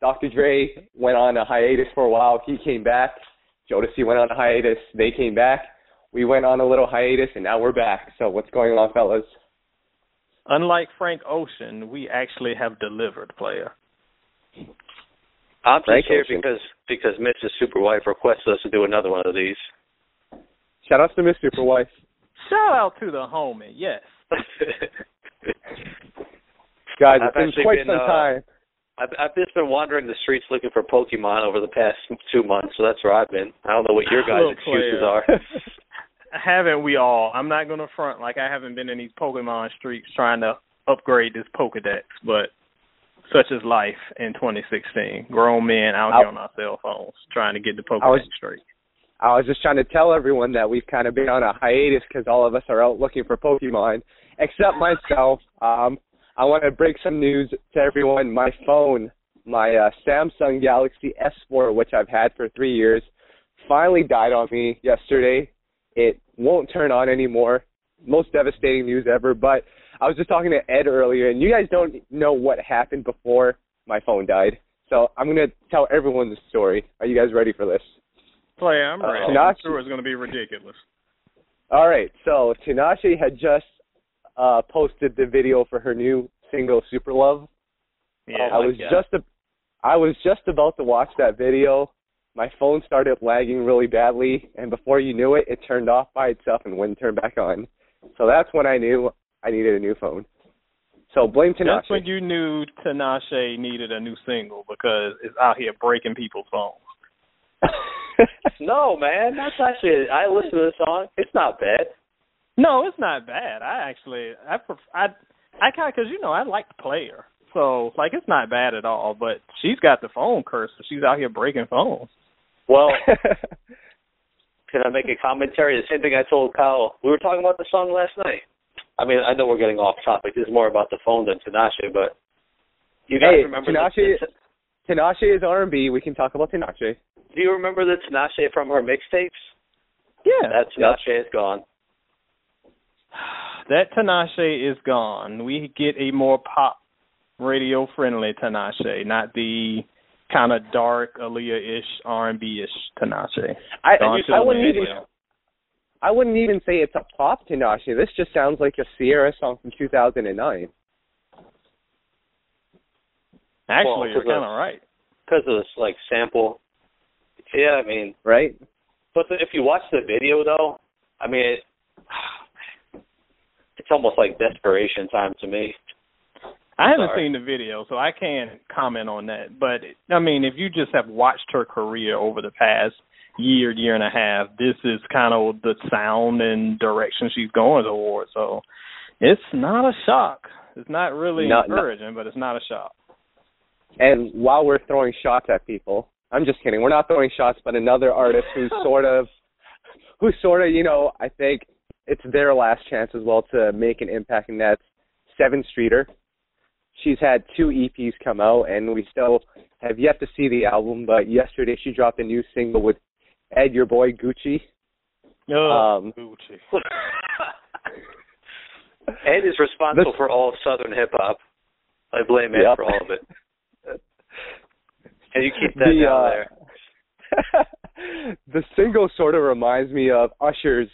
Dr. Dre went on a hiatus for a while. He came back. Jodeci went on a hiatus. They came back. We went on a little hiatus, and now we're back. So what's going on, fellas? Unlike Frank Ocean, we actually have delivered, player. I'm just here Ocean. because because Mrs. Superwife requested us to do another one of these. Shout out to Miss Superwife. Shout out to the homie, yes. Guys, I've it's been quite been, some uh, time. I've, I've just been wandering the streets looking for Pokemon over the past two months, so that's where I've been. I don't know what your guys' Look, excuses are. haven't we all? I'm not going to front like I haven't been in these Pokemon streets trying to upgrade this Pokedex, but such is life in 2016. Grown men out I- here on our cell phones trying to get the Pokedex I was- straight. I was just trying to tell everyone that we've kind of been on a hiatus because all of us are out looking for Pokemon, except myself. Um, I want to break some news to everyone. My phone, my uh, Samsung Galaxy S4, which I've had for three years, finally died on me yesterday. It won't turn on anymore. Most devastating news ever. But I was just talking to Ed earlier, and you guys don't know what happened before my phone died. So I'm going to tell everyone the story. Are you guys ready for this? Player, I'm Uh, ready. I'm sure it's going to be ridiculous. All right, so Tinashe had just uh posted the video for her new single "Super Love." Yeah, I was yeah. just a, I was just about to watch that video. My phone started lagging really badly, and before you knew it, it turned off by itself and wouldn't turn back on. So that's when I knew I needed a new phone. So blame Tinashe. That's when you knew Tinashe needed a new single because it's out here breaking people's phones. no, man, that's actually. I listened to the song. It's not bad. No, it's not bad. I actually, I, pref- I, I kind of because you know I like the player, so like it's not bad at all. But she's got the phone curse, so she's out here breaking phones. Well, can I make a commentary? The same thing I told Kyle. We were talking about the song last night. I mean, I know we're getting off topic. This is more about the phone than Tinashe, but you guys hey, remember Tinashe, the, Tinashe is R&B. We can talk about Tinashe. Do you remember the Tinashe from her mixtapes? Yeah, That Tinashe is gone. that Tinashe is gone. We get a more pop radio friendly Tinashe, not the kind of dark Aaliyah ish R and B ish Tinashe. I, Gone I wouldn't even I wouldn't even say it's a pop Tinashe. This just sounds like a Ciara song from 2009. Actually, Well, you're 'cause of- kind of right. because of this like sample. Yeah, I mean, right? but the, if you watch the video though, I mean, it, it's almost like desperation time to me. I haven't Sorry. seen the video, so I can't comment on that. But I mean, if you just have watched her career over the past year, year and a half, this is kind of the sound and direction she's going toward. So it's not a shock. It's not really Not- not- encouraging, but it's not a shock. And while we're throwing shots at people, I'm just kidding. We're not throwing shots, but another artist who's sort of, who's sort of, you know, I think it's their last chance as well to make an impact, and that's Sevyn Streeter. She's had two EPs come out, and we still have yet to see the album. But yesterday she dropped a new single with Ed, your boy Gucci. Ugh, Um, Gucci. Ed is responsible This- for all of Southern hip hop. I blame Ed Yep. for all of it. And you keep that The, down uh, there. the single sort of reminds me of Usher's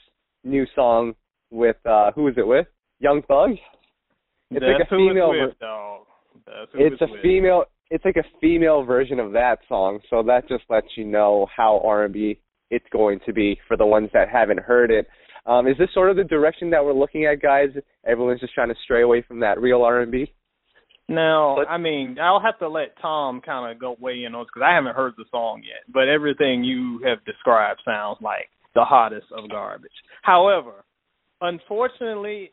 new song with uh who is it with? Young Thug. It's That's like a female. It's ver- with, dog. That's it's a with. female. It's like a female version of that song. So that just lets you know how R and B it's going to be for the ones that haven't heard it. Um, is this sort of the direction that we're looking at, guys? Everyone's just trying to stray away from that real R and B. Now, But- I mean, I'll have to let Tom kind of go weigh in on because I haven't heard the song yet. But everything you have described sounds like the hottest of garbage. However, unfortunately,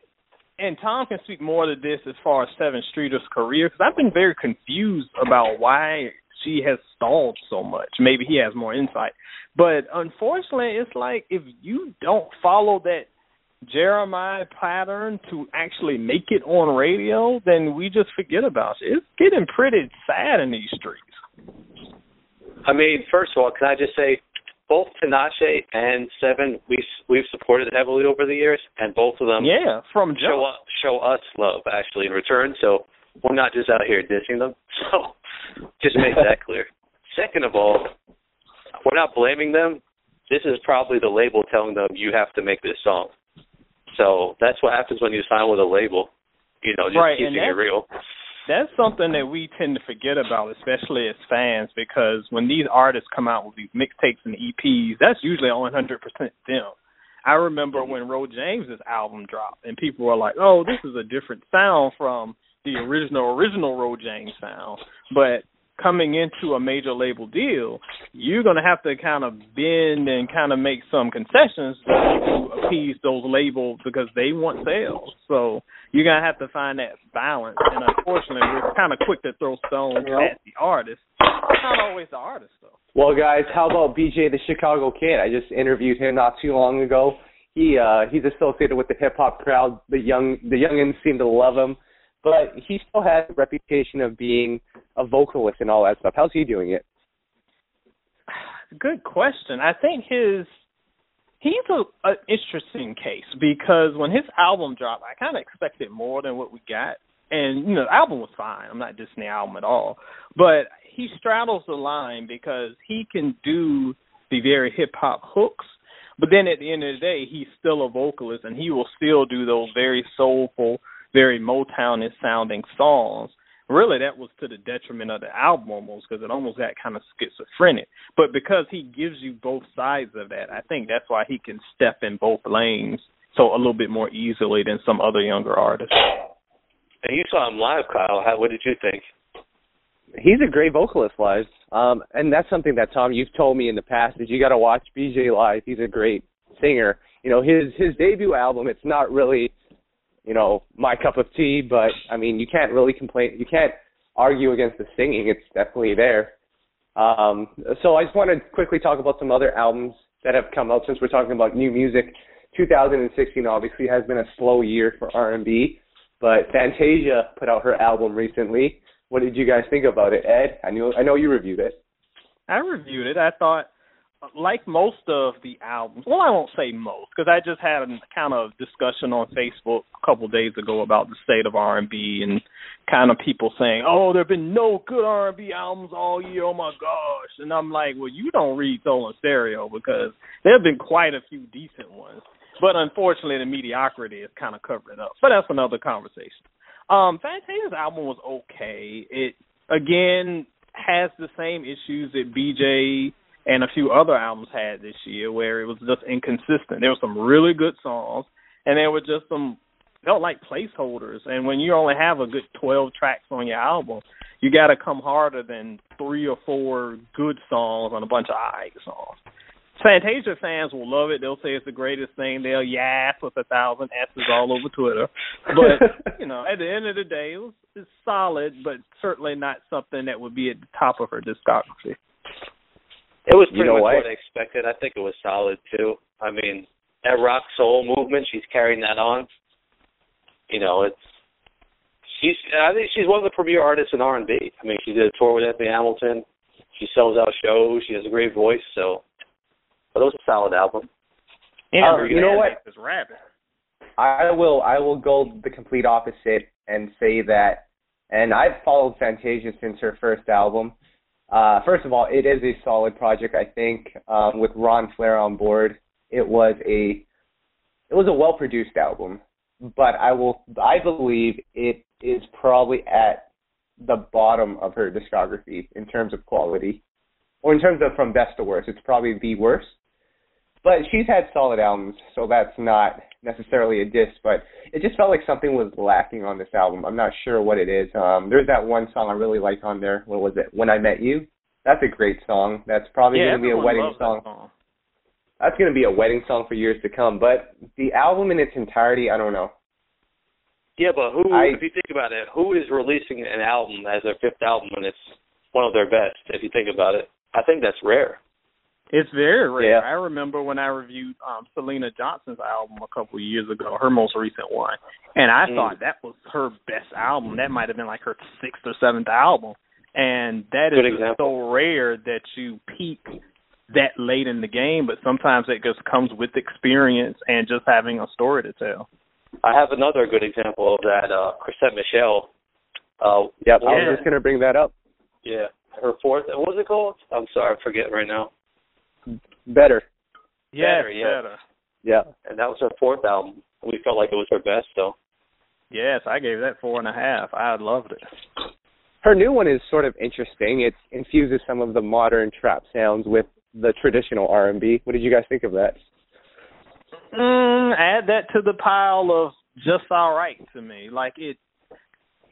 and Tom can speak more to this as far as Sevyn Streeter's career because I've been very confused about why she has stalled so much. Maybe he has more insight. But unfortunately, it's like if you don't follow that Jeremiah pattern to actually make it on radio, then we just forget about it. It's getting pretty sad in these streets. I mean, first of all, can I just say, both Tinashe and Sevyn, we we've supported heavily over the years, and both of them Yeah, from show jump. us, show us love actually in return. So we're not just out here dissing them. So Just make that clear. Second of all, we're not blaming them. This is probably the label telling them you have to make this song. So that's what happens when you sign with a label. You know, just right, keeping it real. That's something that we tend to forget about, especially as fans, because when these artists come out with these mixtapes and EPs, that's usually 100% them. I remember when Ro James's album dropped, and people were like, "Oh, this is a different sound from the original original Ro James sound." But coming into a major label deal, you're going to have to kind of bend and kind of make some concessions to appease those labels because they want sales. So you're going to have to find that balance. And unfortunately, we're kind of quick to throw stones at the artist. It's not always the artist, though. Well, guys, how about BJ the Chicago Kid? I just interviewed him not too long ago. He uh he's associated with the hip hop crowd. The young the youngins seem to love him but he still has a reputation of being a vocalist and all that stuff. How's he doing it? Good question. I think his he's a, a interesting case because when his album dropped, I kind of expected more than what we got. And you know, the album was fine. I'm not dissing the album at all, but he straddles the line because he can do the very hip hop hooks, but then at the end of the day, he's still a vocalist and he will still do those very soulful very Motownish sounding songs. Really, that was to the detriment of the album almost because it almost got kind of schizophrenic. But because he gives you both sides of that, I think that's why he can step in both lanes so a little bit more easily than some other younger artists. And you saw him live, Kyle. How, what did you think? He's a great vocalist live, um, and that's something that Tom you've told me in the past is you got to watch BJ live. He's a great singer. You know his his debut album. It's not really you know, my cup of tea, but I mean, you can't really complain. You can't argue against the singing. It's definitely there. Um, so I just want to quickly talk about some other albums that have come out since we're talking about new music. 2016 obviously has been a slow year for R&B, but Fantasia put out her album recently. What did you guys think about it, Ed? I knew I know you reviewed it. I reviewed it. I thought like most of the albums, well, I won't say most because I just had a kind of discussion on Facebook a couple of days ago about the state of R&B and kind of people saying, "Oh, there've been no good R&B albums all year. Oh my gosh!" And I'm like, "Well, you don't read Soul In Stereo because there have been quite a few decent ones, but unfortunately, the mediocrity is kind of covering up. But that's another conversation." Um, Fantasia's album was okay. It again has the same issues that BJ and a few other albums had this year where it was just inconsistent. There were some really good songs, and there were just some felt like placeholders. And when you only have a good twelve tracks on your album, you got to come harder than three or four good songs on a bunch of alright songs. Fantasia fans will love it. They'll say it's the greatest thing. They'll yas with a thousand s's all over Twitter. But you know, at the end of the day, it was it's solid, but certainly not something that would be at the top of her discography. It was pretty you know much what? what I expected. I think it was solid too. I mean, that rock soul movement, she's carrying that on. You know, it's she's. I think she's one of the premier artists in R and B. I mean, she did a tour with Anthony Hamilton. She sells out shows. She has a great voice. So, but it was a solid album. Yeah, Uh, you know what? This rabbit. I will I will go the complete opposite and say that and I've followed Fantasia since her first album. Uh first of all, it is a solid project I think um with Ron Fair on board. It was a it was a well produced album, but I will I believe it is probably at the bottom of her discography in terms of quality. Or in terms of from best to worst, it's probably the worst. But she's had solid albums, so that's not necessarily a diss, but it just felt like something was lacking on this album. I'm not sure what it is. Um there's that one song I really like on there. What was it? When I Met You. That's a great song. That's probably yeah, gonna be a wedding loves song. that song. That's gonna be a wedding song for years to come. But the album in its entirety, I don't know. Yeah, but who? I- if you think about it, who is releasing an album as their fifth album and it's one of their best? If you think about it, I think that's rare. It's very rare. Yeah. I remember when I reviewed um Syleena Johnson's album a couple of years ago, her most recent one, and I Mm. thought that was her best album. That might have been like her sixth or seventh album, and that Good is example. so rare that you peak that late in the game. But sometimes it just comes with experience and just having a story to tell. I have another good example of that. Uh, Chrisette Michele. Uh, Yep, I Yeah. was just gonna bring that up. Yeah, her fourth. What was it called? I'm sorry, I forget right now. Better. Yes, Better, yeah. better. Yeah. And that was her fourth album. We felt like it was her best, though. Yes, I gave that four and a half. I loved it. Her new one is sort of interesting. It infuses some of the modern trap sounds with the traditional R&B. What did you guys think of that? Mm, add that to the pile of just all right to me. Like it,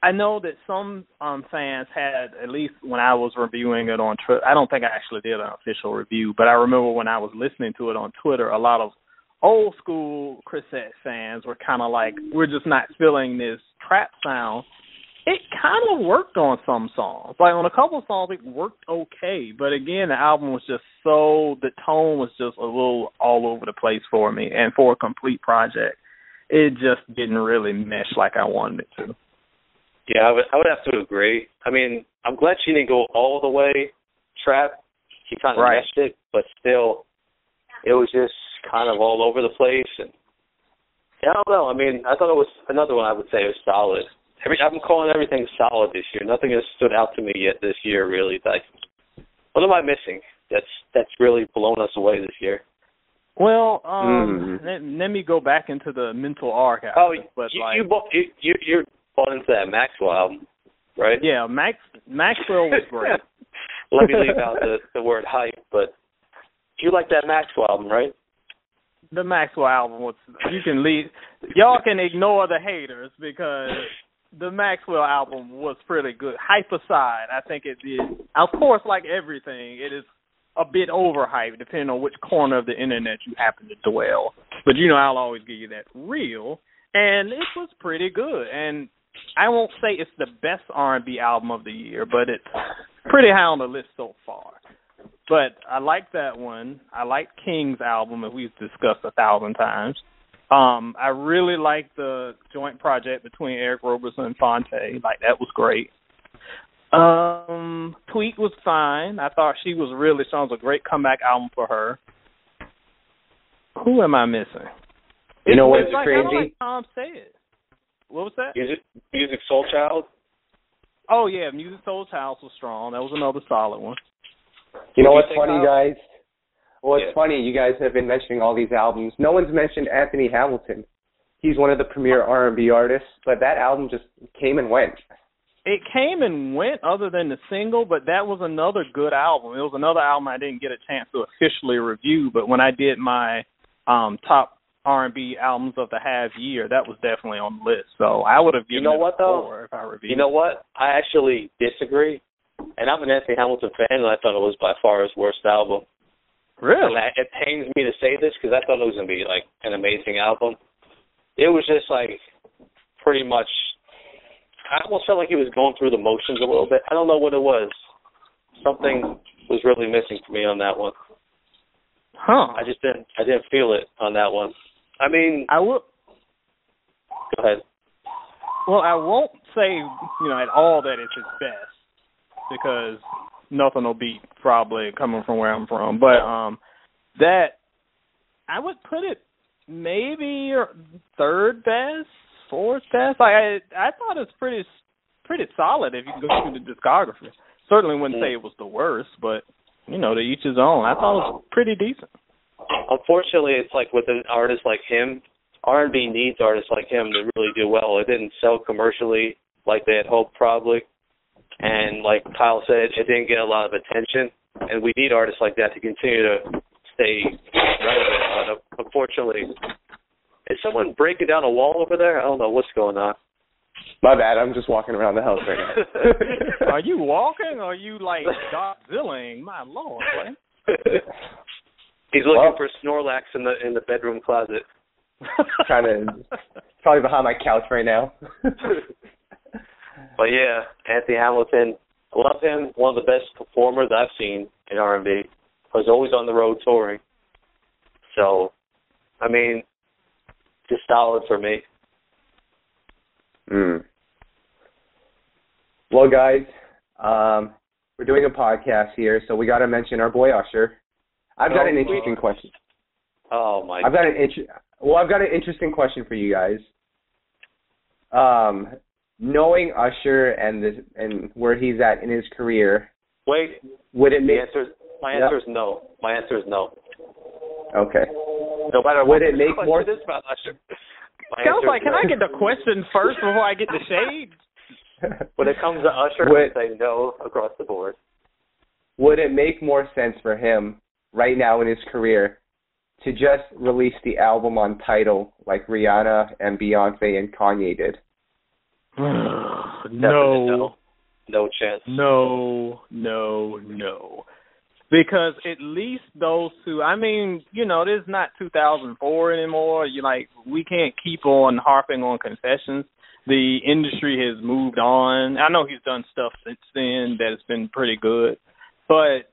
I know that some um fans had at least when I was reviewing it on Twitter. I don't think I actually did an official review, but I remember when I was listening to it on Twitter, a lot of old school Chrisette fans were kind of like, "We're just not feeling this trap sound." It kind of worked on some songs. Like on a couple songs, it worked okay, but again, the album was just so the tone was just a little all over the place for me, and for a complete project, it just didn't really mesh like I wanted it to. Yeah, I would I would have to agree. I mean, I'm glad she didn't go all the way trap. She kind of Right. meshed it, but still, it was just kind of all over the place. And yeah, I don't know. I mean, I thought it was another one. I would say was solid. Every I'm calling everything solid this year. Nothing has stood out to me yet this year. Really, like what am I missing? That's that's really blown us away this year. Well, um, Mm. let, let me go back into the mental archive. Oh, but you, like, you you you you're bought into that Maxwell album, right? yeah, Max Maxwell was great. Let me leave out the the word hype, but you like that Maxwell album, right? the Maxwell album was you can leave y'all can ignore the haters because the Maxwell album was pretty good. Hype aside, I think it did of course like everything, it is a bit overhyped depending on which corner of the internet you happen to dwell. But you know I'll always give you that real. And it was pretty good. And I won't say it's the best R and B album of the year, but it's pretty high on the list so far. But I like that one. I like King's album, as we've discussed a thousand times. Um, I really like the joint project between Eric Roberson and Phonte. Like that was great. Um, Tweet was fine. I thought she was really was a great comeback album for her. Who am I missing? You know what's like, crazy? Like Tom said. What was that? Music Musiq Soulchild. Oh yeah, Musiq Soulchild was strong. That was another solid one. You know what's do you think, funny, guys? Well, it's Yeah. funny. You guys have been mentioning all these albums. No one's mentioned Anthony Hamilton. He's one of the premier R&B artists, but that album just came and went. It came and went other than the single, but that was another good album. It was another album I didn't get a chance to officially review, but when I did my um top R&B albums of the half year, that was definitely on the list. So I would have You know it what, though? if I reviewed. You know what? I actually disagree. And I'm an Anthony Hamilton fan, and I thought it was by far his worst album. really? And I, it pains me to say this because I thought it was going to be like an amazing album. It was just like pretty much. I almost felt like he was going through the motions a little bit. I don't know what it was. Something was really missing for me on that one. Huh? I just didn't. I didn't feel it on that one. I mean, I will. go ahead. Well, I won't say you know at all that it's his best because nothing will beat probably coming from where I'm from. But um, that I would put it maybe third best, fourth best. Like I, I thought it's pretty pretty solid if you go through the discography. Certainly wouldn't say it was the worst, but you know to each his own. I thought it was pretty decent. Unfortunately, it's like with an artist like him, R&B needs artists like him to really do well. It didn't sell commercially like they had hoped, probably. And like Kyle said, it didn't get a lot of attention. And we need artists like that to continue to stay relevant. But uh, unfortunately, is someone breaking down a wall over there? I don't know what's going on. My bad. I'm just walking around the house right now. Are you walking? or Are you like Godzillaing? My lord, man. He's looking Well- for Snorlax in the in the bedroom closet. Trying to probably behind my couch right now. But yeah, Anthony Hamilton, I love him. One of the best performers I've seen in R&B. Was always on the road touring. So, I mean, just solid for me. Mm. Well, guys, um, we're doing a podcast here, so we got to mention our boy Usher. I've got Oh, an interesting God. question. Oh my! I've got an inter- well, I've got an interesting question for you guys. Um, knowing Usher and this and where he's at in his career, Wait, would it the make answer is, my Yep. answer is no. My answer is no. okay? No matter Would what it the make question more- is about Usher. My I was like, is can no. I get the question first before I get the shade? When it comes to Usher, Would- I say no across the board. would it make more sense for him right now in his career to just release the album on Tidal like Rihanna and Beyonce and Kanye did? No, no. No chance. no, no, no. Because at least those two, I mean, you know, this is not 2004 anymore. You like, we can't keep on harping on confessions. The industry has moved on. I know he's done stuff since then that has been pretty good, but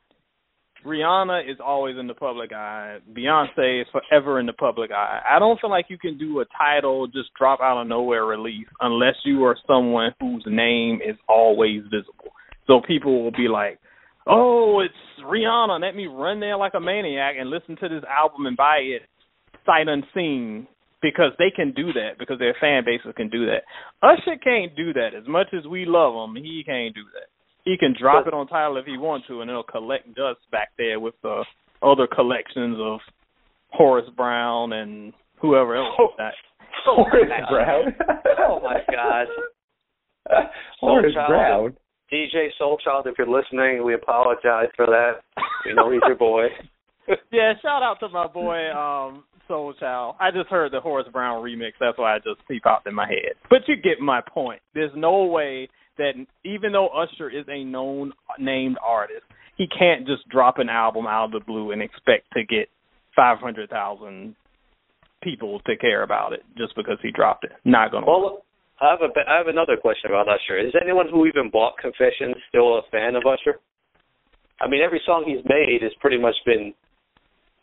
Rihanna is always in the public eye. Beyonce is forever in the public eye. I don't feel like you can do a Tidal just drop out of nowhere release unless you are someone whose name is always visible. So people will be like, "Oh, it's Rihanna. Let me run there like a maniac and listen to this album and buy it sight unseen." Because they can do that, because their fan bases can do that. Usher can't do that. As much as we love him, he can't do that he can drop it on Tidal if he wants to, and it'll collect dust back there with the other collections of Horace Brown and whoever else. Oh. That Horace Brown. Oh my God. Horace Soul Child. Brown. DJ Soulchild, if you're listening, we apologize for that. We know he's your boy. yeah, shout out to my boy um Soul Child. I just heard the Horace Brown remix. That's why I just peep out in my head. But you get my point. There's no way that even though Usher is a known named artist, he can't just drop an album out of the blue and expect to get five hundred thousand people to care about it just because he dropped it. Not gonna. work. Well, I have a I have another question about Usher. Is anyone who even bought Confessions still a fan of Usher? I mean, every song he's made has pretty much been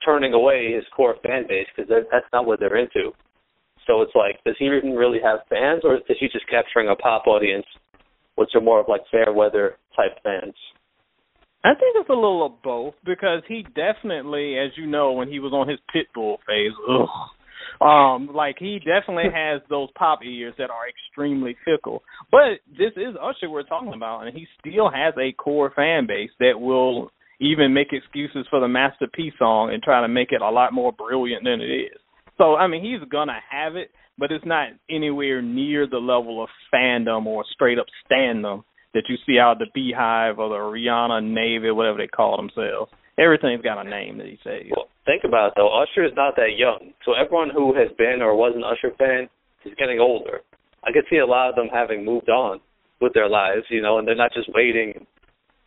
turning away his core fan base because that, that's not what they're into. So it's like, does he even really have fans, or is he just capturing a pop audience, which are more of like fair weather type fans? I think it's a little of both because he definitely, as you know, when he was on his Pitbull phase, ugh, um, like he definitely has those pop ears that are extremely fickle. But this is Usher we're talking about, and he still has a core fan base that will even make excuses for the masterpiece song and try to make it a lot more brilliant than it is. So I mean, he's gonna have it, but it's not anywhere near the level of fandom or straight up standom that you see out of the BeyHive or the Rihanna Navy, whatever they call themselves. Everything's got a name that he says. Well, think about it though. Usher is not that young, so everyone who has been or was an Usher fan is getting older. I could see a lot of them having moved on with their lives, you know, and they're not just waiting,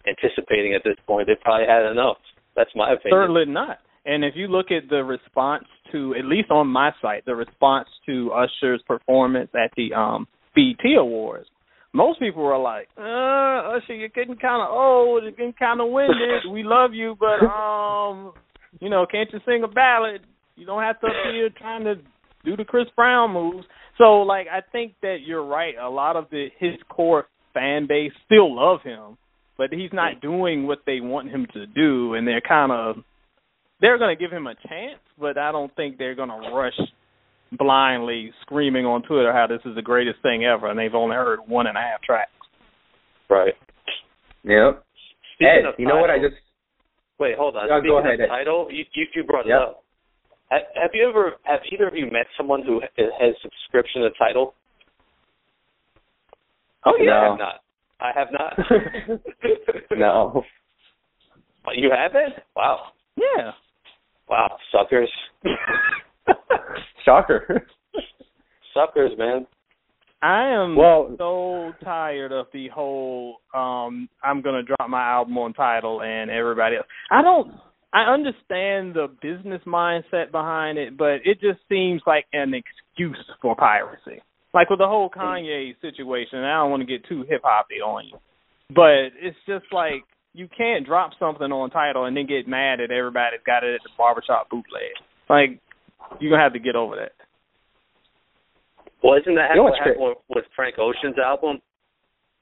anticipating at this point. They probably had enough. That's my opinion. Certainly not. And if you look at the response to, at least on my site, the response to Usher's performance at the um BET Awards, most people were like, uh, Usher, you're getting kind of old, you're getting kind of winded. We love you, but um, you know, can't you sing a ballad? You don't have to be here trying to do the Chris Brown moves. So, like, I think that you're right. A lot of the his core fan base still love him, but he's not doing what they want him to do, and they're kind of they're going to give him a chance, but I don't think they're going to rush blindly screaming on Twitter how this is the greatest thing ever, and they've only heard one and a half tracks. Right. Yep. Speaking Ed, of you know what I just Wait, hold on. No, Speaking go ahead, of Tidal, you, you you brought Yep. it up. Have, have you ever have either of you met someone who has subscription to Tidal? Oh yeah, I have not. I have not. no. You haven't? Wow. Yeah. Wow. Suckers. Shocker. Suckers, man. I am Well- so tired of the whole um I'm gonna drop my album on Tidal and everybody else. I don't I understand the business mindset behind it, but it just seems like an excuse for piracy. Like with the whole Kanye situation, and I don't want to get too hip hoppy on you. But it's just like you can't drop something on Tidal and then get mad at everybody's got it at the barbershop bootleg. Like you're gonna have to get over that. Well, isn't that You know what happened with, with Frank Ocean's album?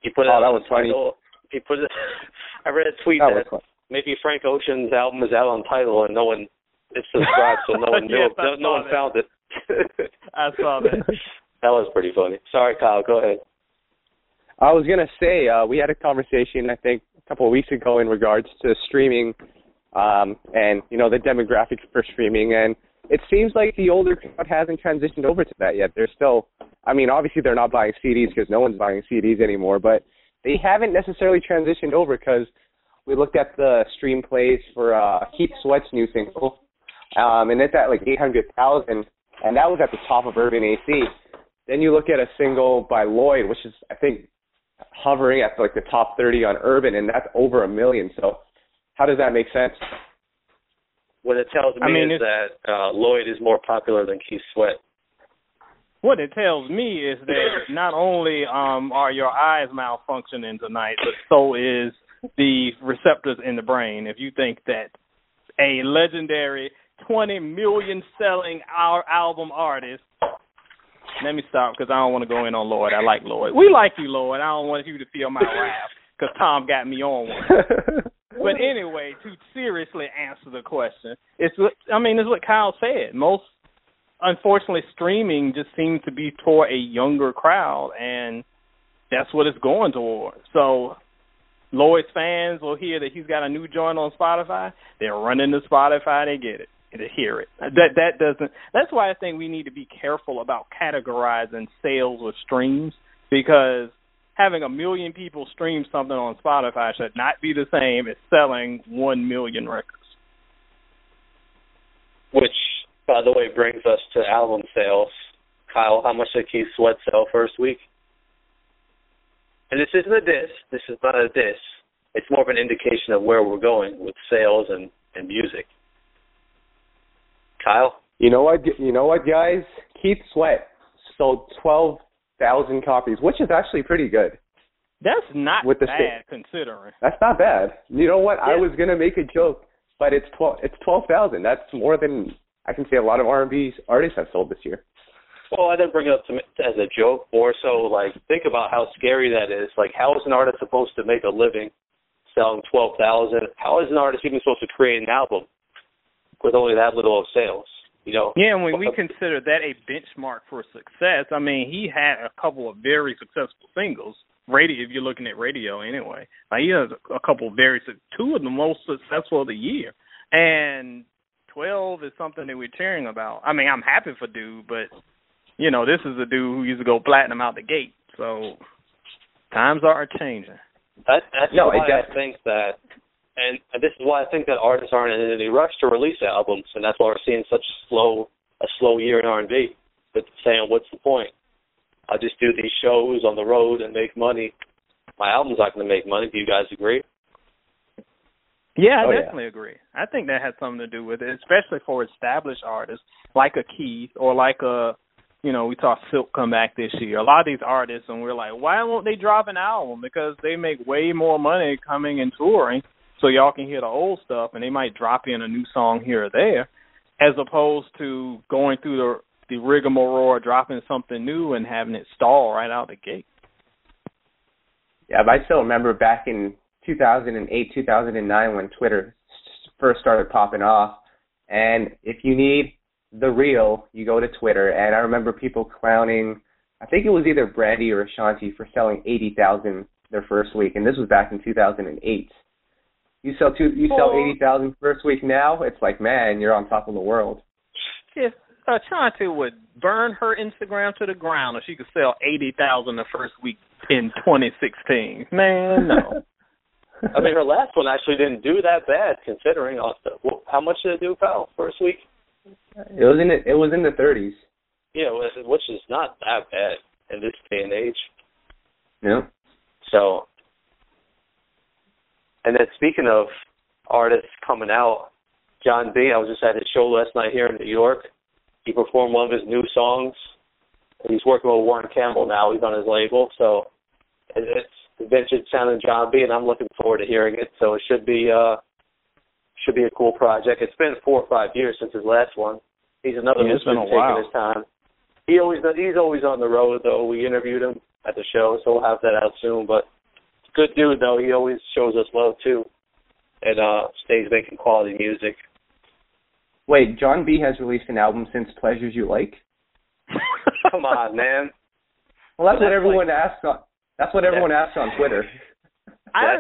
He put it Oh, out that on was funny. Tidal. He put it. I read a tweet That that, maybe Frank Ocean's album is out on Tidal and no one is subscribed, so no one knew. Yes, no, no one that. found it. I saw that. that was pretty funny. Sorry, Kyle. Go ahead. I was gonna say uh, we had a conversation I think a couple of weeks ago in regards to streaming um, and you know the demographics for streaming, and it seems like the older crowd hasn't transitioned over to that yet. They're still, I mean, obviously they're not buying CDs because no one's buying CDs anymore, but they haven't necessarily transitioned over because we looked at the stream plays for uh, Sweat's new single, um, and it's at like 800,000, and that was at the top of Urban AC. Then you look at a single by Lloyd, which is I think hovering at like the top 30 on Urban, and that's over a million. So how does that make sense? What it tells me I mean, is that uh, Lloyd is more popular than Keith Sweat. What it tells me is that not only um, are your eyes malfunctioning tonight, but so is the receptors in the brain. If you think that a legendary 20 million selling our album artist let me stop because I don't want to go in on Lloyd. I like Lloyd. We like you, Lloyd. I don't want you to feel my wrath because Tom got me on one. but anyway, to seriously answer the question, it's what, I mean, it's what Kyle said. Most unfortunately, streaming just seems to be toward a younger crowd, and that's what it's going toward. So Lloyd's fans will hear that he's got a new joint on Spotify. They're running to Spotify. They get it. To hear it. That that doesn't. That's why I think we need to be careful about categorizing sales with streams because having a million people stream something on Spotify should not be the same as selling one million records. Which, by the way, brings us to album sales. Kyle, how much did Keith Sweat sell first week? And this isn't a diss. This is not a diss. It's more of an indication of where we're going with sales and, and music. Kyle? You know what? You know what, guys? Keith Sweat sold twelve thousand copies, which is actually pretty good. That's not with the bad state. considering. That's not bad. You know what? Yeah. I was gonna make a joke, but it's twelve. It's twelve thousand. That's more than I can say a lot of R and B artists have sold this year. Well, I didn't bring it up to, as a joke, more so like think about how scary that is. Like, how is an artist supposed to make a living selling twelve thousand? How is an artist even supposed to create an album with only that little of sales? You know. Yeah, and when we uh, consider that a benchmark for success, I mean, he had a couple of very successful singles. Radio, if you're looking at radio, anyway, like he has a couple of very two of the most successful of the year, and twelve is something that we're cheering about. I mean, I'm happy for dude, but you know, this is a dude who used to go platinum out the gate. So times are changing. That, that's no, why I think that and, and this is why I think that artists aren't in any rush to release albums, and that's why we're seeing such slow a slow year in R&B. But saying, what's the point? I just do these shows on the road and make money. My album's not going to make money. Do you guys agree? Yeah, I oh, definitely yeah. agree. I think that has something to do with it, especially for established artists like a Keith or like a, you know, we saw Silk come back this year. A lot of these artists, and we're like, why won't they drop an album? Because they make way more money coming and touring so y'all can hear the old stuff and they might drop in a new song here or there as opposed to going through the the rigmarole dropping something new and having it stall right out the gate. Yeah but i still remember back in 2008 2009 when twitter first started popping off. And if you need the real you go to twitter. And i remember people clowning i think it was either brandy or ashanti for selling 80000 their first week. And this was back in 2008 you sell two. You sell eighty thousand first week now. It's like, man, you're on top of the world. If uh, Chauncey would burn her Instagram to the ground if she could sell eighty thousand the first week in 2016, man, no. I mean, her last one actually didn't do that bad considering. Also, How much did it do, pal? First week? It was in the, it was in the 30s. Yeah, which is not that bad in this day and age. Yeah. So and then speaking of artists coming out, Jon B. I was just at his show last night here in New York. He performed one of his new songs. He's working with Warren Campbell now. He's on his label, so it's the vintage sounding Jon B. And I'm looking forward to hearing it. So it should be uh should be a cool project. It's been four or five years since his last one. He's another yeah, who's been, been taking while. his time. He always he's always on the road though. We interviewed him at the show, so we'll have that out soon. But good dude though. He always shows us love too, and uh, stays making quality music. Wait, Jon B has released an album since Pleasures You Like. Come on, man. Well, that's, what everyone like... asks. On, That's what everyone asks on Twitter. I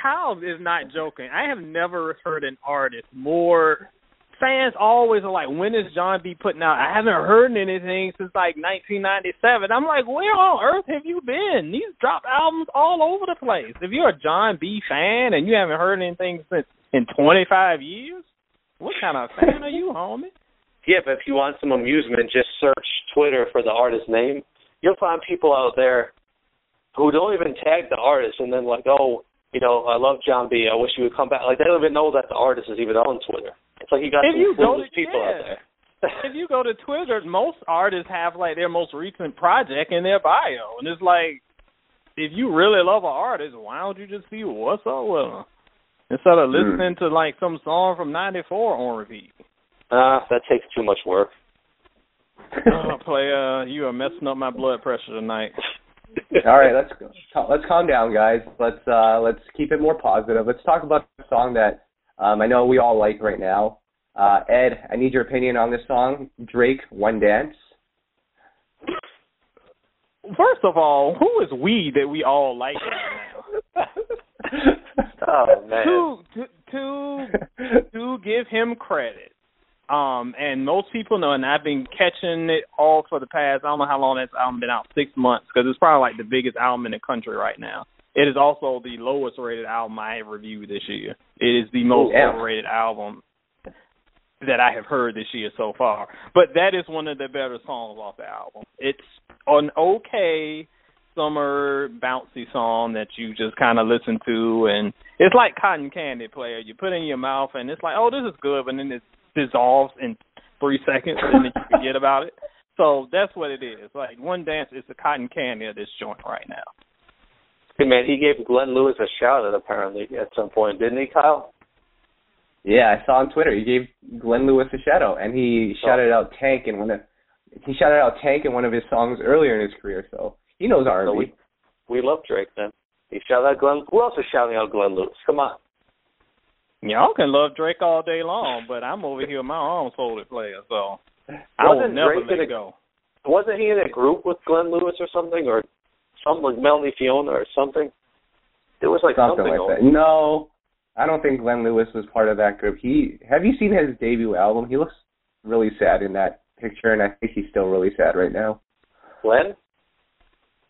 Kyle is not joking. I have never heard an artist more. Fans always are like, "When is Jon B putting out?" I haven't heard anything since like 1997. I'm like, "Where on earth have you been? These dropped albums all over the place. If you're a Jon B fan and you haven't heard anything since in 25 years, what kind of fan are you, homie?" Yeah, but if you want some amusement, just search Twitter for the artist name. You'll find people out there who don't even tag the artist and then like, oh, you know, I love Jon B. I wish you would come back. Like they don't even know that the artist is even on Twitter. It's like you got if some you go to, people yeah. out there. if you go to Twitter, most artists have like their most recent project in their bio, and it's like, if you really love an artist, why don't you just see what's up with them instead of Hmm. listening to like some song from '94 on repeat? Uh, that takes too much work. oh, player, you are messing up my blood pressure tonight. All right, let's go. let's calm down, guys. Let's uh let's keep it more positive. Let's talk about a song that um I know we all like right now. Uh Ed, I need your opinion on this song, Drake One Dance. First of all, who is we that we all like right oh man. To to to to give him credit. Um, and most people know, and I've been catching it all for the past. I don't know how long this album been out, six months, because it's probably like the biggest album in the country right now. It is also the lowest rated album I have reviewed this year. It is the most yeah. overrated album that I have heard this year so far. But that is one of the better songs off the album. It's an okay summer bouncy song that you just kind of listen to, and it's like cotton candy player. You put it in your mouth, and it's like, oh, this is good, but then it dissolves in three seconds, and then you forget about it. So that's what it is. Like one dance is the cotton candy of this joint right now. Hey man, he gave Glenn Lewis a shout out apparently at some point, didn't he, Kyle? Yeah, I saw on Twitter he gave Glenn Lewis a shout out, and he Oh. shouted out Tank in one of he shouted out Tank in one of his songs earlier in his career. So he knows So R&B. we we love Drake then. He shouted out Glenn. Who else is shouting out Glenn Lewis? Come on. Y'all can love Drake all day long, but I'm over here my own soul player, so I Wasn't never Drake let in it a- go. Wasn't he in a group with Glenn Lewis or something, or something like Melanie Fiona or something? There was like something something, like going- that. No, I don't think Glenn Lewis was part of that group. He have you seen his debut album? He looks really sad in that picture, and I think he's still really sad right now. Glenn?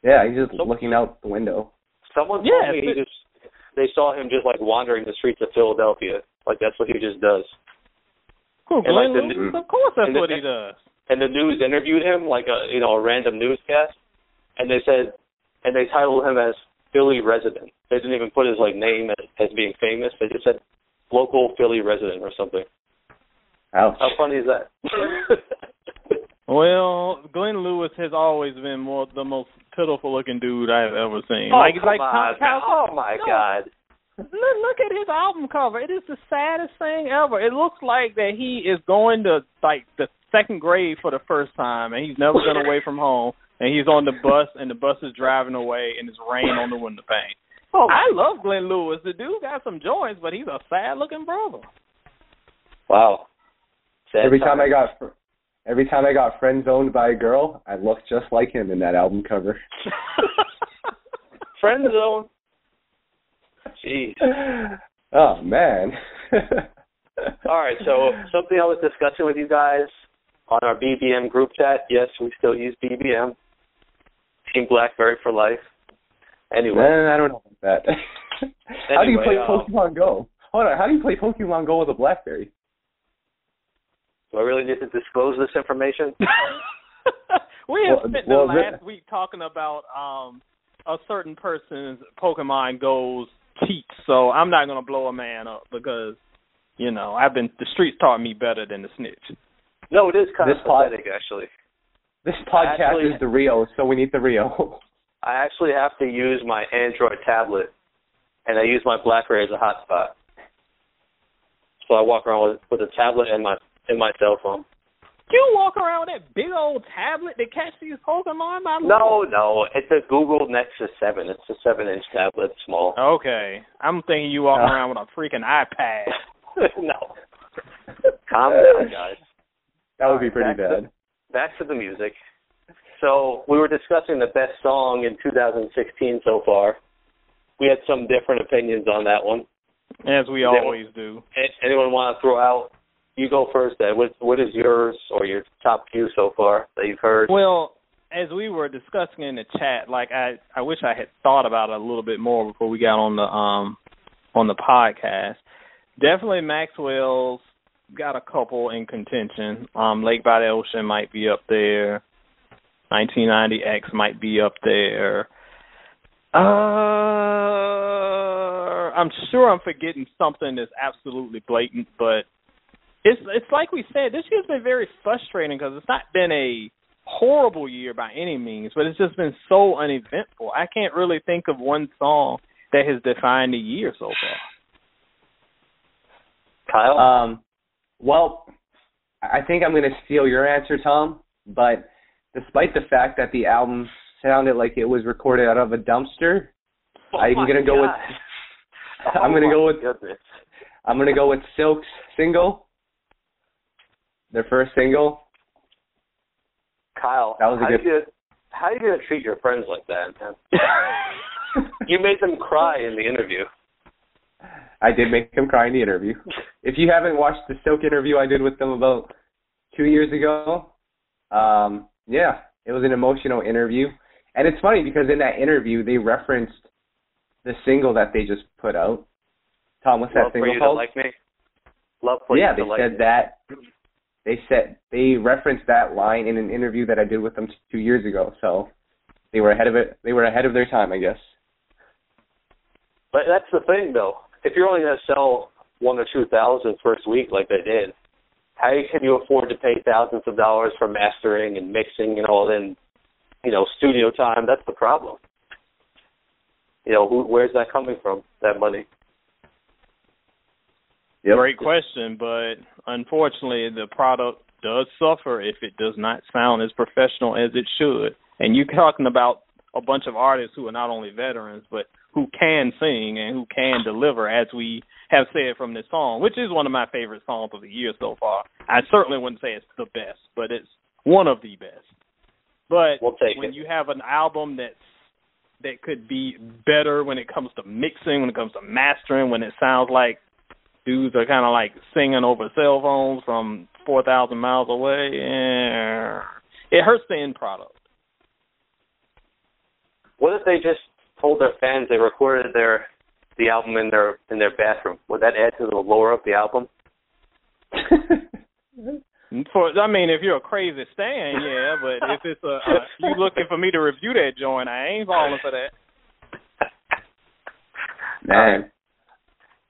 Yeah, he's just Some- looking out the window. Someone Yeah, told me he just they saw him just like wandering the streets of Philadelphia. Like that's what he just does. Who, And, like, Glenn the- Lewis? Of course that's and the- what he does. And the news interviewed him like a you know a random newscast, and they said, and they titled him as Philly resident. They didn't even put his like name as, as being famous. They just said local Philly resident or something. Ouch. How funny is that? Well, Glenn Lewis has always been more the most pitiful looking dude I've ever seen. oh, like come like on. Kyle- oh my No. God. Look, look at his album cover. It is the saddest thing ever. It looks like that he is going to like the second grade for the first time, and he's never been away from home. And he's on the bus, and the bus is driving away, and it's rain on the window pane. Oh, I love Glenn Lewis. The dude got some joints, but he's a sad looking brother. wow. Sad Every time I got every time I got friend zoned by a girl, I looked just like him in that album cover. friend zone. Jeez. oh man. All right, so something I was discussing with you guys on our BBM group chat. Yes, we still use BBM. Team BlackBerry for life. Anyway, Man, I don't know about that. how do you play Anyway, um, Pokemon Go? Hold on, how do you play Pokemon Go with a BlackBerry? do I really need to disclose this information? we have Well, spent well, the last week talking about um a certain person's Pokemon Go's cheats, so I'm not gonna blow a man up because you know I've been the streets taught me better than the snitch. No, it is kind This of pod- pathetic, actually. This podcast Actually- is the Rio, so we need the Rio. I actually have to use my Android tablet, and I use my BlackBerry as a hotspot. So I walk around with, with a tablet and my and my cell phone. You walk around with that big old tablet that catch these Pokemon by No, no, it's a Google Nexus Seven. It's a seven-inch tablet, small. Okay, I'm thinking you walk Uh. around with a freaking iPad. no. Calm down, guys. That would be pretty back to- bad. Back to the music. so we were discussing the best song in 2016 so far. We had some different opinions on that one. As we always do. Anyone want to throw out? You go first, Ed. What, what is yours or your top few so far that you've heard? Well, as we were discussing in the chat, like I, I wish I had thought about it a little bit more before we got on the um on the podcast. Definitely Maxwell's got a couple in contention. Um, Lake by the Ocean might be up there. 1990X might be up there. Uh, I'm sure I'm forgetting something that's absolutely blatant, but it's it's like we said, this year's been very frustrating because it's not been a horrible year by any means, but it's just been so uneventful. I can't really think of one song that has defined the year so far. Kyle, um, well, I think I'm going to steal your answer, Tom. But despite the fact that the album sounded like it was recorded out of a dumpster, oh I'm going to go with. Oh I'm going to go with. Goodness. I'm going to go with Silk's single. Their first single. Kyle, that was a how good. You, how are you going to treat your friends like that, you made them cry in the interview. I did make him cry in the interview. If you haven't watched the Silk interview I did with them about two years ago, um, yeah, it was an emotional interview. And it's funny because in that interview they referenced the single that they just put out. Tom, what's Love that single for you called? To like me. Love for yeah, you they to like said me. that. They said they referenced that line in an interview that I did with them two years ago. So they were ahead of it. They were ahead of their time, I guess. But that's the thing, though. If you're only going to sell one or two thousand first week, like they did, how can you afford to pay thousands of dollars for mastering and mixing and all then, you know, studio time? That's the problem. You know, who, where's that coming from? That money. Yep. Great question, but unfortunately, the product does suffer if it does not sound as professional as it should. And you're talking about a bunch of artists who are not only veterans, but who can sing and who can deliver, as we have said from this song, which is one of my favorite songs of the year so far. I certainly wouldn't say it's the best, but it's one of the best. But we'll when it. you have an album that's that could be better when it comes to mixing, when it comes to mastering, when it sounds like dudes are kind of like singing over cell phones from 4,000 miles away. Yeah. It hurts the end product. What if they just told their fans they recorded their the album in their in their bathroom? Would that add to the lore of the album? For I mean, if you're a crazy stan, yeah. But if it's a uh, you looking for me to review that joint, I ain't falling for that. Man.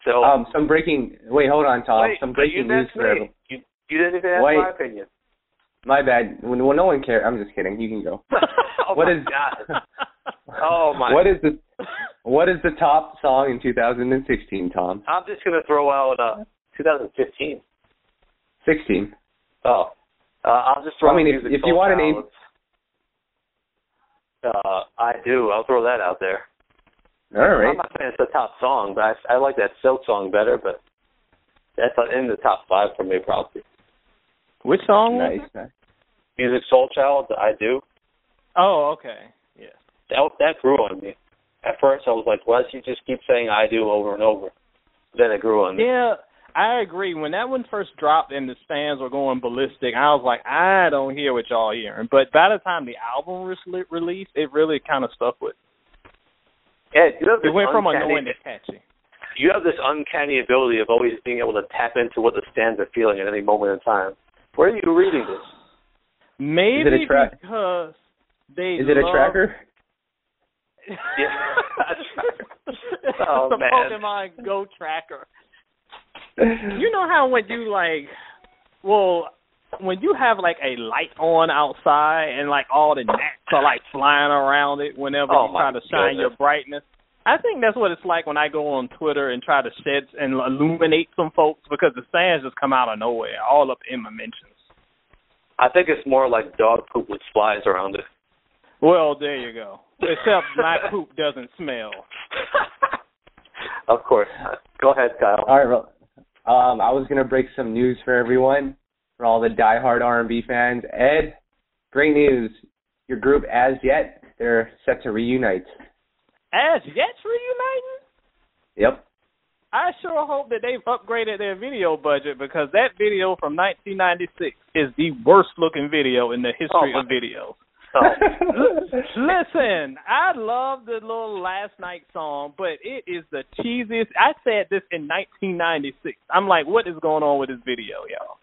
So um, some breaking. Wait, hold on, Tom. wait, some breaking news for everyone. You, you didn't even ask Wait. my opinion. My bad. Well, no one cares. I'm just kidding. You can go. oh What my is- God. Oh my. What is the What is the top song in 2016, Tom? I'm just gonna throw out uh 2015. 16. Oh, uh, I'll just throw. I mean, out if- music if you wanna name- Uh, I do. I'll throw that out there. All right. I'm not saying it's the top song, but I, I like that Silk song better. But that's in the top five for me, probably. Which song? was it? nice. Musiq Soulchild. I do. Oh, okay. Yeah. That that grew on me. At first, I was like, "Why does he just keep saying I do over and over?" Then it grew on me. Yeah, I agree. When that one first dropped and the stands were going ballistic, I was like, I don't hear what y'all hearing. But by the time the album was re- released, it really kind of stuck with. Ed, you have It this went from uncanny, annoying to catchy. You have this uncanny ability of always being able to tap into what the stands are feeling at any moment in time. Where are you reading this? Maybe Is it a tra- because they Is it a love- tracker? Oh, the man. Pokemon Go tracker. You know how when you like, well, when you have like a light on outside and like all the gnats are like flying around it whenever Oh, you try to shine your brightness. I think that's what it's like when I go on Twitter and try to shed and illuminate some folks because the sands just come out of nowhere, all up in my mentions. I think it's more like dog poop with flies around it. Well, there you go. Except my poop doesn't smell. of course. Go ahead, Kyle. All right. Well, um, I was gonna break some news for everyone, for all the diehard R&B fans. Ed, great news. your group Az Yet they're set to reunite. Az Yet's reuniting? Yep. I sure hope that they've upgraded their video budget because that video from 1996 is the worst looking video in the history Oh, of videos. Oh. Listen, I love the little last night song, but it is the cheesiest. I said this in 1996. I'm like, what is going on with this video, y'all?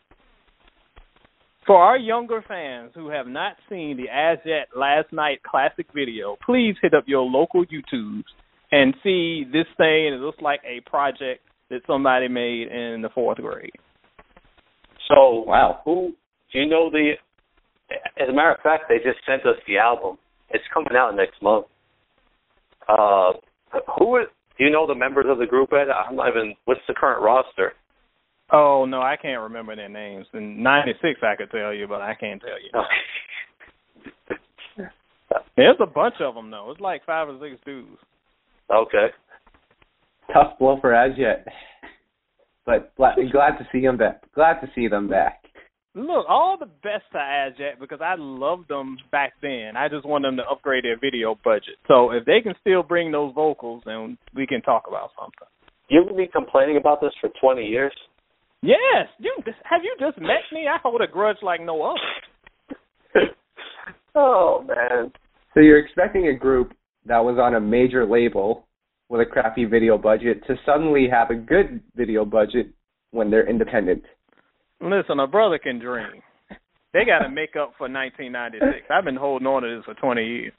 For our younger fans who have not seen the Az Yet Last Night classic video, please hit up your local YouTubes and see this thing. It looks like a project that somebody made in the fourth grade. So Wow. who do you know the? As a matter of fact, they just sent us the album. It's coming out next month. Uh, who is? Do you know the members of the group? Ed? I'm not even. What's the current roster? Oh no, I can't remember their names. In '96, I could tell you, but I can't tell you. There's a bunch of them though. It's like five or six dudes. okay. Tough blow for Az Yet. But glad, glad to see them back. Glad to see them back. Look, all the best to Az Yet because I loved them back then. I just want them to upgrade their video budget. So if they can still bring those vocals, then we can talk about something. You've been complaining about this for 20 years. Yes, you have you just met me? I hold a grudge like no other. oh man. So you're expecting a group that was on a major label with a crappy video budget to suddenly have a good video budget when they're independent. Listen, a brother can dream. They got to make up for 1996. I've been holding on to this for 20 years.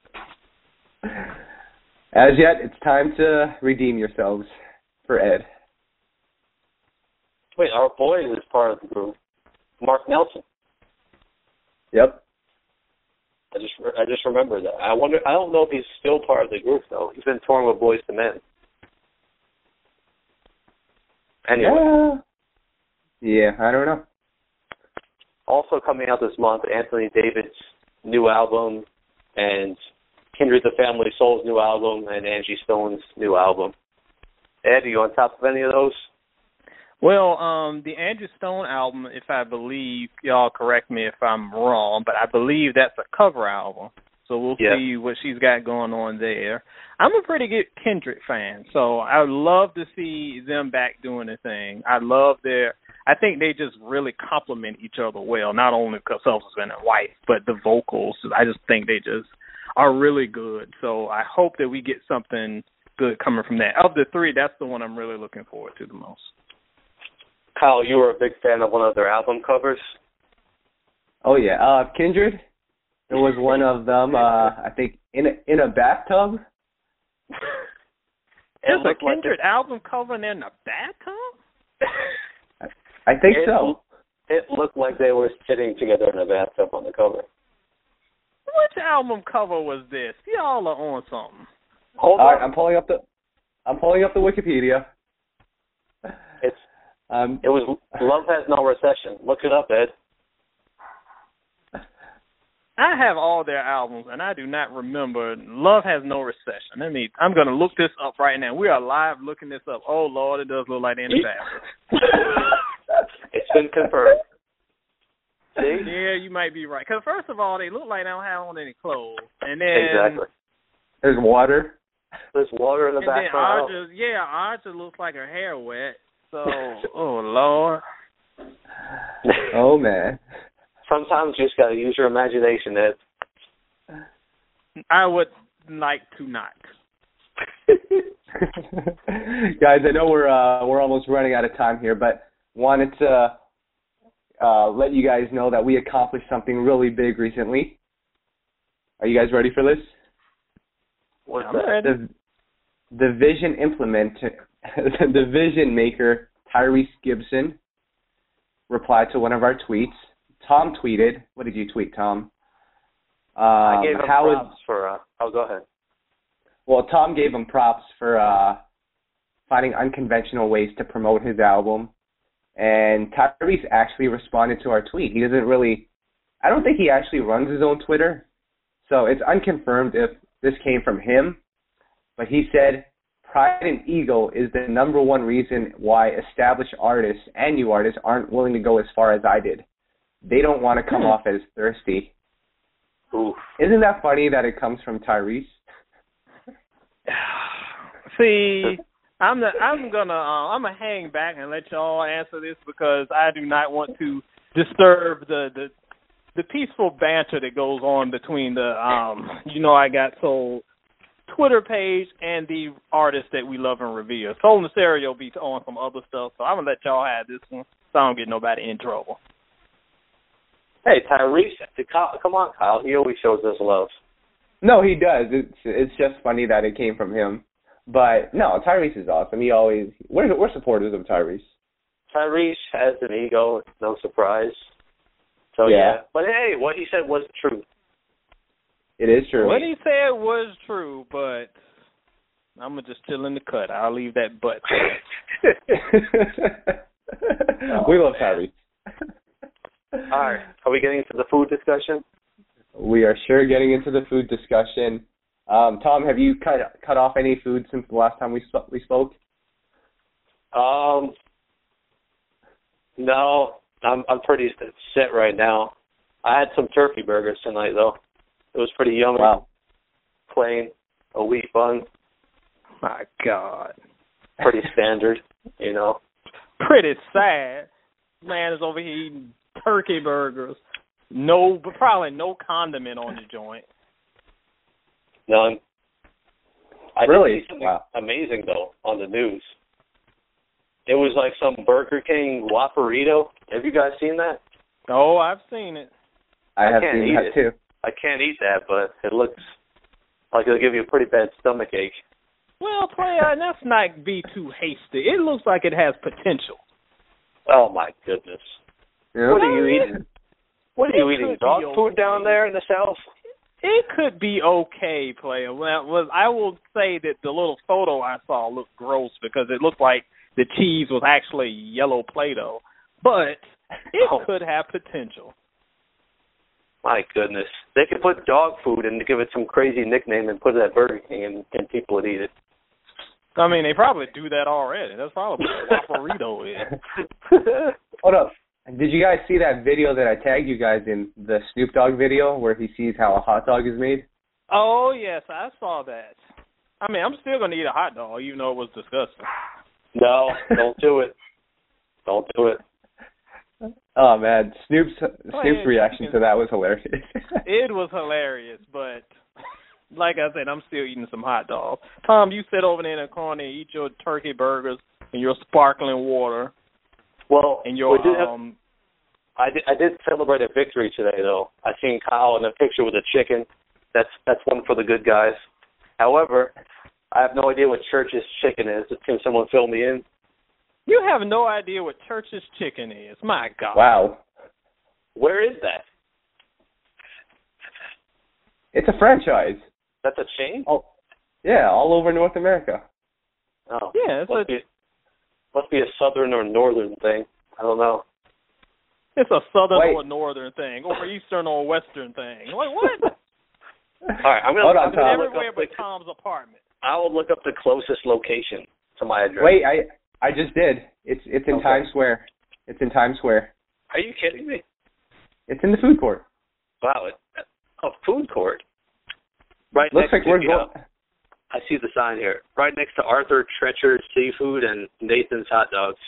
Az Yet, it's time to redeem yourselves for Ed. Wait, our boy is part of the group. Mark Nelson. Yep. I just I just remembered that. I wonder. I don't know if he's still part of the group though. He's been touring with Boyz II Men. Anyway, Yeah. yeah, I don't know. Also coming out this month, Anthony David's new album and Kindred the Family Soul's new album and Angie Stone's new album. Ed, are you on top of any of those? Well, um, the Angie Stone album, if I believe, y'all correct me if I'm wrong, but I believe that's a cover album. So we'll Yeah. see what she's got going on there. I'm a pretty good Kindred fan, so I would love to see them back doing a thing. I love their. I think they just really complement each other well. Not only because husband and wife, but the vocals. I just think they just are really good. So I hope that we get something good coming from that. Of the three, that's the one I'm really looking forward to the most. Kyle, you were a big fan of one of their album covers. Oh yeah, uh, Kindred. There was one of them. Uh, I think in a, in a bathtub. It There's a looked like Kindred album cover in a bathtub? I think it, so. It looked like they were sitting together in a bathtub on the cover. Which album cover was this? Y'all are on something. Hold All on. right, I'm pulling up the. I'm pulling up the Wikipedia. It's Um, it was Love Has No Recession. Look it up, Ed. I have all their albums, and I do not remember. Love has no recession. Let me. I'm going to look this up right now. We are live looking this up. Oh Lord, it does look like they're in the bathroom. it's been confirmed. See? Yeah, you might be right. Because first of all, they look like they don't have on any clothes, and then Exactly. there's water. There's water in the and then background. Aja, yeah, Aja looks like her hair wet. So, oh Lord. Oh man. Sometimes you just got to use your imagination, Ed. I would like to not. Guys, I know we're uh, we're almost running out of time here, but wanted to uh, let you guys know that we accomplished something really big recently. Are you guys ready for this? What's I'm ready. The the vision implement the vision maker Tyrese Gibson replied to one of our tweets. Tom tweeted. What did you tweet, Tom? Um, I gave him how is- props for. Uh, oh, go ahead. Well, Tom gave him props for uh, finding unconventional ways to promote his album, and Tyrese actually responded to our tweet. He doesn't really, I don't think he actually runs his own Twitter, so it's unconfirmed if this came from him. But he said, "Pride and ego is the number one reason why established artists and new artists aren't willing to go as far as I did. They don't want to come Hmm. off as thirsty." Oof. Isn't that funny that it comes from Tyrese? See, I'm the, I'm gonna uh, I'm gonna hang back and let y'all answer this because I do not want to disturb the the the peaceful banter that goes on between the um you know I got soul Twitter page and the artists that we love and revere. Soul In Stereo be on some other stuff, so I'm gonna let y'all have this one so I don't get nobody in trouble. Hey, Tyrese, come on, Kyle. He always shows us love. No, he does. It's it's just funny that it came from him. But no, Tyrese is awesome. He always we're we're supporters of Tyrese. Tyrese has an ego, no surprise. So Yeah. yeah. But hey, what he said was true. It is true. What he said was true, but I'm gonna just chill in the cut. I'll leave that but. we love Tyrese. All right. Are we getting into the food discussion? We are sure getting into the food discussion. Um, Tom, have you cut cut off any food since the last time we sp- we spoke? Um, no, I'm I'm pretty set right now. I had some turkey burgers tonight though. It was pretty yummy. Wow. Plain, a wheat bun, My God, pretty standard, you know. pretty sad. Man is over here eating turkey burgers. No, but probably no condiment on the joint. None. I Really? did see something Wow. amazing though on the news. It was like some Burger King Whopperito. Have you guys seen that? Oh, I've seen it. I I have can't seen eat that it. too. I can't eat that, but it looks like it'll give you a pretty bad stomach ache. Well, player, and let's not be too hasty. It looks like it has potential. Oh my goodness. Yeah. What are you eating? What are you eating? Dog okay. food down there in the south? It could be okay, player. Well, was I will say that the little photo I saw looked gross because it looked like the cheese was actually yellow Play-Doh, but it Oh. could have potential. My goodness. They could put dog food and give it some crazy nickname and put it at Burger King and, and people would eat it. I mean, they probably do that already. That's probably what Whopperito is. Hold up. Did you guys see that video that I tagged you guys in the Snoop Dogg video where he sees how a hot dog is made? Oh yes, I saw that. I mean, I'm still gonna eat a hot dog, even though it was disgusting. no, don't do it. Don't do it. Oh man, Snoop's Snoop's yeah, reaction to that was hilarious. It was hilarious, but like I said, I'm still eating some hot dogs. Tom, you sit over there in the corner and eat your turkey burgers and your sparkling water Well, and your we did have, um. I did I did celebrate a victory today though. I seen Kyle in a picture with a chicken. That's that's one for the good guys. However, I have no idea what Church's chicken is. Can someone fill me in? You have no idea what Church's chicken is. My God. wow, Where is that? it's a franchise. That's a chain? Oh, yeah, all over North America. Oh. Yeah, it's must a be must be a southern or northern thing. I don't know. it's a southern Wait. or northern thing, or eastern or western thing. Like what? All right, I'm gonna, Hold on, I'm Tom. look Everywhere up but the, Tom's apartment. I will look up the closest location to my address. Wait, I I just did. It's it's in Okay. Times Square. It's in Times Square. Are you kidding me? It's in the food court. Wow, it, a food court. Right Looks next like to we're the, going. Uh, uh, I see the sign here. Right next to Arthur Treacher Seafood and Nathan's Hot Dogs.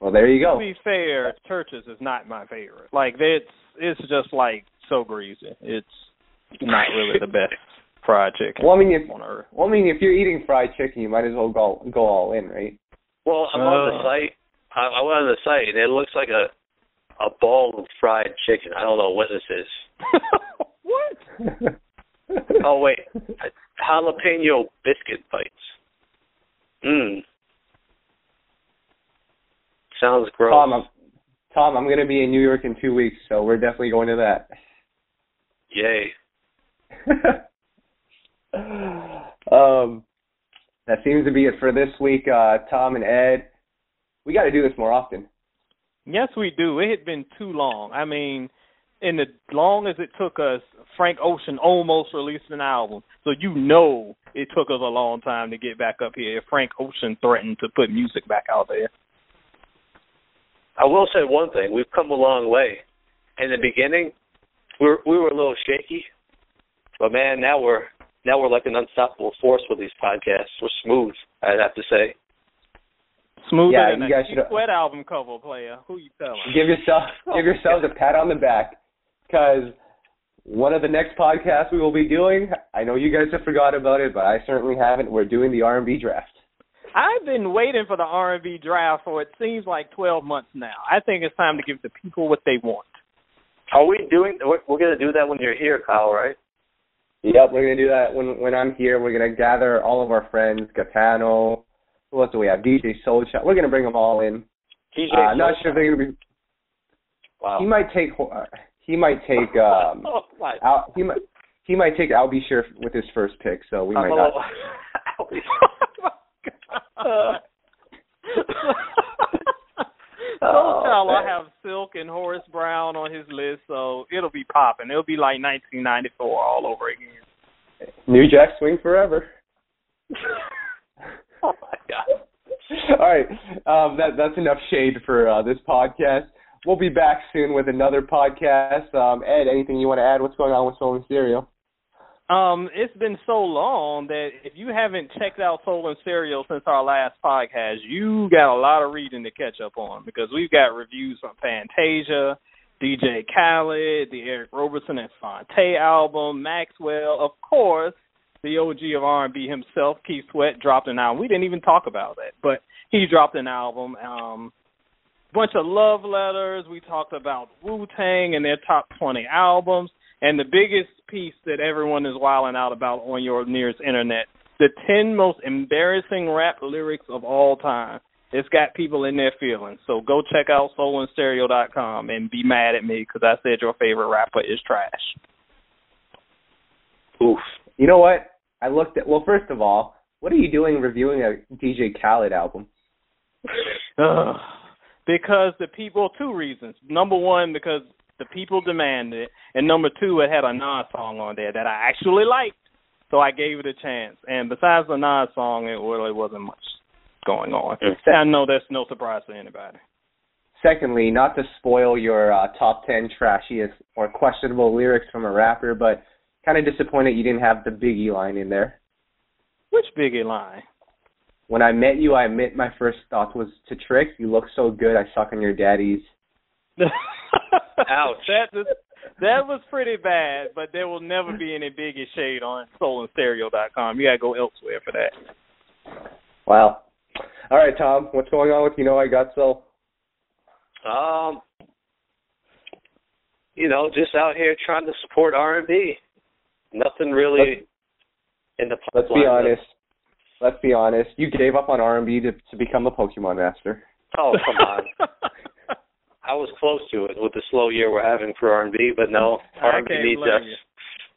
Well, there you go. To be fair, Church's is not my favorite. Like it's it's just like so greasy. It's not really the best fried chicken Well, I mean, if on earth. well, I mean, if you're eating fried chicken, you might as well go go all in, right? Well, I'm on the Uh. site. I, I went on the site and it looks like a a ball of fried chicken. I don't know what this is. what? Oh wait, jalapeno biscuit bites. Mmm. Sounds gross. Tom, I'm, Tom, I'm gonna be in New York in two weeks, so we're definitely going to that. Yay. um, that seems to be it for this week. Uh, Tom and Ed, we got to do this more often. Yes, we do. It had been too long. I mean, in the long as it took us, Frank Ocean almost released an album. So you know it took us a long time to get back up here. If Frank Ocean threatened to put music back out there. I will say one thing: we've come a long way. in the beginning, we were we were a little shaky, but man, now we're now we're like an unstoppable force with these podcasts. We're smooth, I'd have to say. Smoother Yeah, than you a guys Keith should- Sweat album cover player. Who you telling? Give yourself give oh, yourselves a pat on the back because one of the next podcasts we will be doing, I know you guys have forgot about it, but I certainly haven't. We're doing the R&B draft. I've been waiting for the R&B draft for it seems like 12 months now. I think it's time to give the people what they want. Are we doing? We're, we're gonna do that when you're here, Kyle, right? Yep, we're gonna do that when when I'm here. We're gonna gather all of our friends, Gatano. Who else do we have? DJ Soul Shot. We're gonna bring them all in. TJ. Uh, not sure if they're gonna be. Wow. He might take. He might take. um oh my. Al, he might. He might take Al B. Sure with his first pick, so we I'm might not. little- So Oh, shall I have Silk and Horace Brown on his list, so it'll be popping. It'll be like 1994 all over again. New Jack Swing forever. oh my god. All right, um, that that's enough shade for uh, this podcast. We'll be back soon with another podcast. Um, Ed, anything you want to add? What's going on with Soul In Stereo? Um, it's been so long that if you haven't checked out Soul In Stereo since our last podcast, you got a lot of reading to catch up on because we've got reviews from Fantasia, DJ Khaled, the Eric Roberson and Phonte album, Maxwell, of course, the OG of R&B himself, Keith Sweat, dropped an album. We didn't even talk about that, but he dropped an album. Um, bunch of love letters. We talked about Wu Tang and their top 20 albums. And the biggest piece that everyone is wilding out about on your nearest internet, the 10 most embarrassing rap lyrics of all time. It's got people in their feelings. So go check out soulinstereo.com and be mad at me because I said your favorite rapper is trash. Oof. You know what? I looked at. Well, first of all, what are you doing reviewing a DJ Khaled album? Ugh. because the people, two reasons. Number one, because the people demanded it, and number two, it had a Nas song on there that I actually liked, so I gave it a chance. And besides the Nas song, it really wasn't much going on. Mm. I know that's no surprise to anybody. Secondly, not to spoil your uh, top ten trashiest or questionable lyrics from a rapper, but kind of disappointed you didn't have the Biggie line in there. Which Biggie line? When I met you, I admit my first thought was to trick. You look so good, I suck on your daddy's. Ouch. That was, that was pretty bad, but there will never be any Biggie shade on soulinstereo.com. You gotta go elsewhere for that. Wow. All right, Tom, what's going on with you know I got so? Um, you know, just out here trying to support R and B. Nothing really in the Let's be honest. Let's be honest. You gave up on R&B to to become a Pokemon master. Oh come on. I was close to it with the slow year we're having for R and B, but no, R&B needs us. you.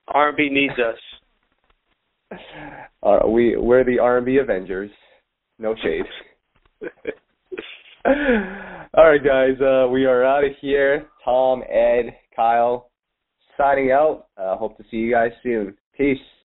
R and B needs us. Uh, we we're the R&B Avengers. No shade. All right, guys. Uh, we are out of here. Tom, Ed, Kyle, signing out. Uh, hope to see you guys soon. Peace.